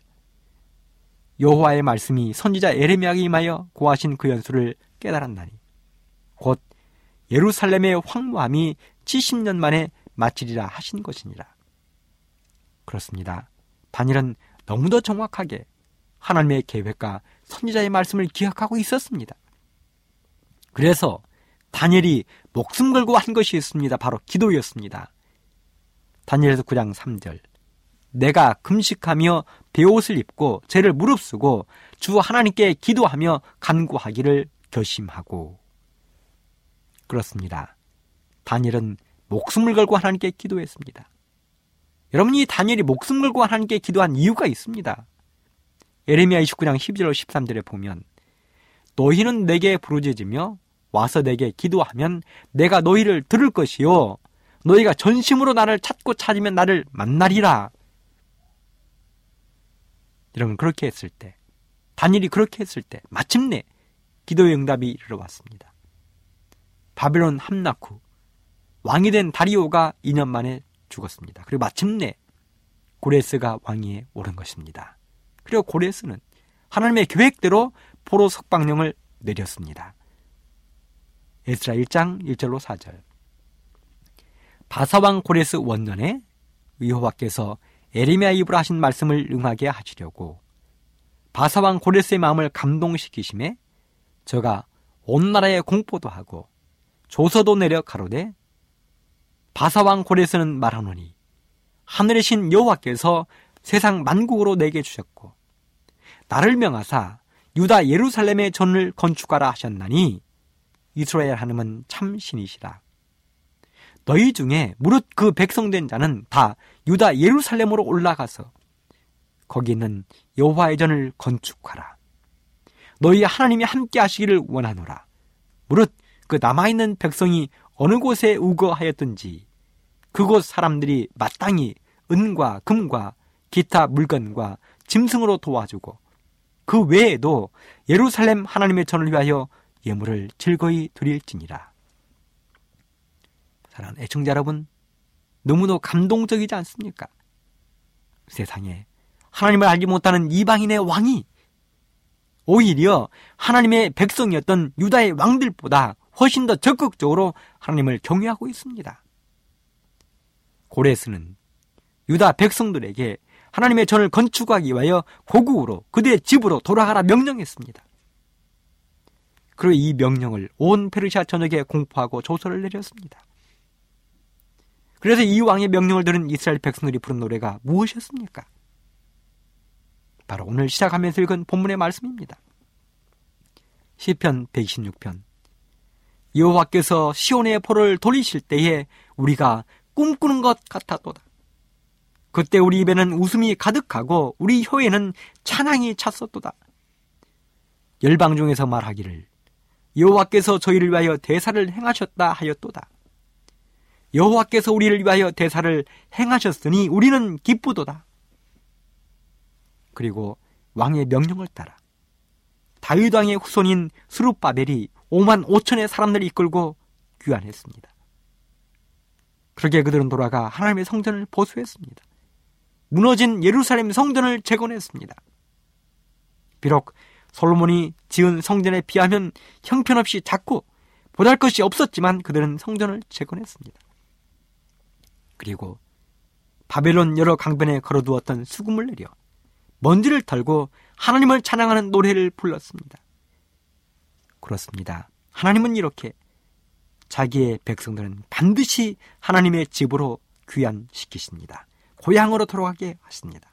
여호와의 말씀이 선지자 에레미야에게 임하여 고하신 그 연수를 깨달았나니 곧 예루살렘의 황무함이 70년 만에 마치리라 하신 것이니라. 그렇습니다. 다니엘은 너무도 정확하게 하나님의 계획과 선지자의 말씀을 기억하고 있었습니다. 그래서 다니엘이 목숨 걸고 한 것이 있습니다. 바로 기도였습니다. 다니엘서 9장 3절. 내가 금식하며 베옷을 입고 죄를 무릅쓰고 주 하나님께 기도하며 간구하기를 결심하고 그렇습니다. 다니엘은 목숨을 걸고 하나님께 기도했습니다. 여러분이 다니엘이 목숨 걸고 하나님께 기도한 이유가 있습니다. 에레미야 29장 12절 13절에 보면 너희는 내게 부르짖으며 와서 내게 기도하면 내가 너희를 들을 것이요 너희가 전심으로 나를 찾고 찾으면 나를 만나리라. 여러분 그렇게 했을 때 다니엘이 그렇게 했을 때 마침내 기도의 응답이 이르러 왔습니다. 바벨론 함락 후 왕이 된 다리오가 2년 만에 죽었습니다. 그리고 마침내 고레스가 왕위에 오른 것입니다. 그리고 고레스는 하나님의 계획대로 포로 석방령을 내렸습니다. 에스라 1장 1절로 4절 바사왕 고레스 원년에 여호와께서 에리미야 입으로 하신 말씀을 응하게 하시려고 바사왕 고레스의 마음을 감동시키심에 저가 온 나라에 공포도 하고 조서도 내려 가로되 바사왕 고레스는 말하노니 하늘의 신 여호와께서 세상 만국으로 내게 주셨고 나를 명하사 유다 예루살렘의 전을 건축하라 하셨나니 이스라엘 하나님은 참 신이시라. 너희 중에 무릇 그 백성된 자는 다 유다 예루살렘으로 올라가서 거기 있는 여호와의 전을 건축하라. 너희 하나님이 함께 하시기를 원하노라. 무릇 그 남아있는 백성이 어느 곳에 우거하였든지 그곳 사람들이 마땅히 은과 금과 기타 물건과 짐승으로 도와주고 그 외에도 예루살렘 하나님의 전을 위하여 예물을 즐거이 드릴지니라. 사랑하는 애청자 여러분, 너무도 감동적이지 않습니까? 세상에 하나님을 알지 못하는 이방인의 왕이 오히려 하나님의 백성이었던 유다의 왕들보다 훨씬 더 적극적으로 하나님을 경외하고 있습니다. 고레스는 유다 백성들에게 하나님의 전을 건축하기 위하여 고국으로 그들의 집으로 돌아가라 명령했습니다. 그리고 이 명령을 온 페르시아 전역에 공포하고 조서를 내렸습니다. 그래서 이 왕의 명령을 들은 이스라엘 백성들이 부른 노래가 무엇이었습니까? 바로 오늘 시작하면서 읽은 본문의 말씀입니다. 시편 126편 여호와께서 시온의 포를 돌리실 때에 우리가 꿈꾸는 것 같았도다. 그때 우리 입에는 웃음이 가득하고 우리 혀에는 찬양이 찼었도다. 열방 중에서 말하기를 여호와께서 저희를 위하여 대사를 행하셨다 하였도다. 여호와께서 우리를 위하여 대사를 행하셨으니 우리는 기쁘도다. 그리고 왕의 명령을 따라 다윗 왕의 후손인 수룹바벨이 5만 5천의 사람들을 이끌고 귀환했습니다. 그렇게 그들은 돌아가 하나님의 성전을 보수했습니다. 무너진 예루살렘 성전을 재건했습니다. 비록 솔로몬이 지은 성전에 비하면 형편없이 작고 보잘 것이 없었지만 그들은 성전을 재건했습니다. 그리고 바벨론 여러 강변에 걸어두었던 수금을 내려 먼지를 털고 하나님을 찬양하는 노래를 불렀습니다. 그렇습니다. 하나님은 이렇게 자기의 백성들은 반드시 하나님의 집으로 귀환시키십니다. 고향으로 돌아가게 하십니다.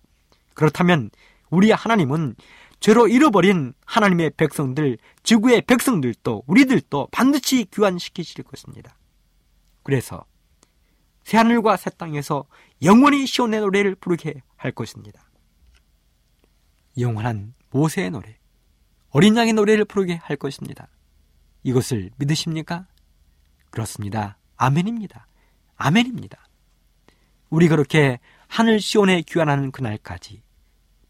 그렇다면 우리 하나님은 죄로 잃어버린 하나님의 백성들, 지구의 백성들도 우리들도 반드시 귀환시키실 것입니다. 그래서 새하늘과 새 땅에서 영원히 시온의 노래를 부르게 할 것입니다. 영원한 모세의 노래, 어린 양의 노래를 부르게 할 것입니다. 이것을 믿으십니까? 그렇습니다. 아멘입니다. 아멘입니다. 우리 그렇게 하늘 시온에 귀환하는 그날까지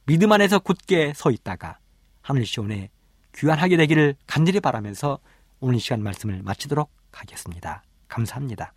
믿음 안에서 굳게 서 있다가 하늘 시온에 귀환하게 되기를 간절히 바라면서 오늘 시간 말씀을 마치도록 하겠습니다. 감사합니다.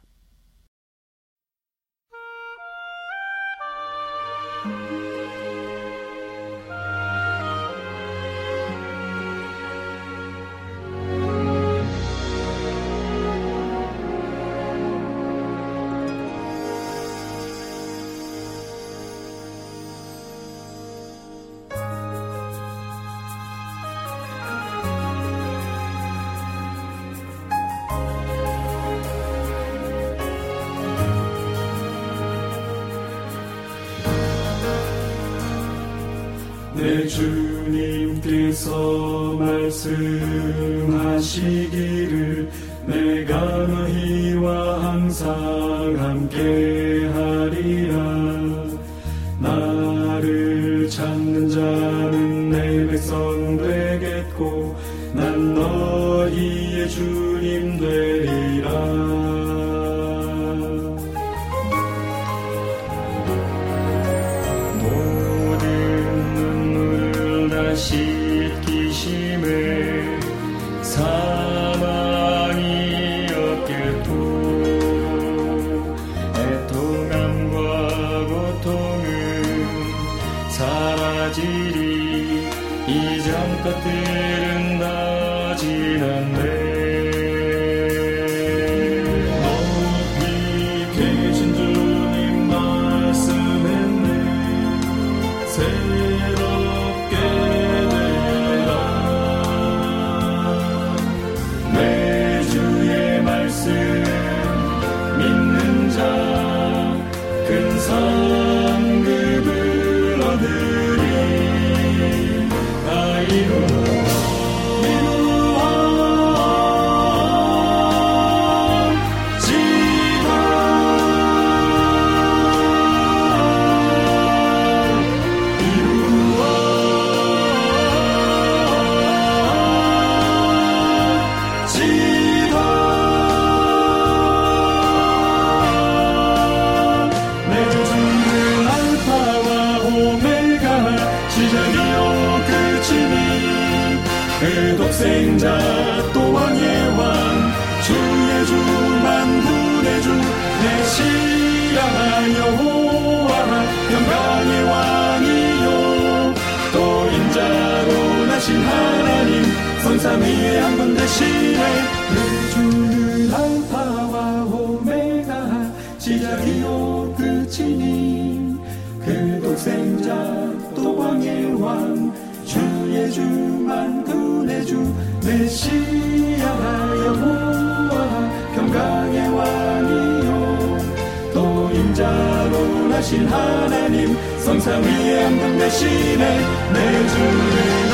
천사미의 한 분 대신에 주는 알파와 오메가 시작이요 끝이니 그 독생자 또 왕의 왕 주의 주만 군의 주 메시아 여호와 평강의 왕이요 또 인자로 나신 하나님 성삼위의 한 분 대신에 내 주를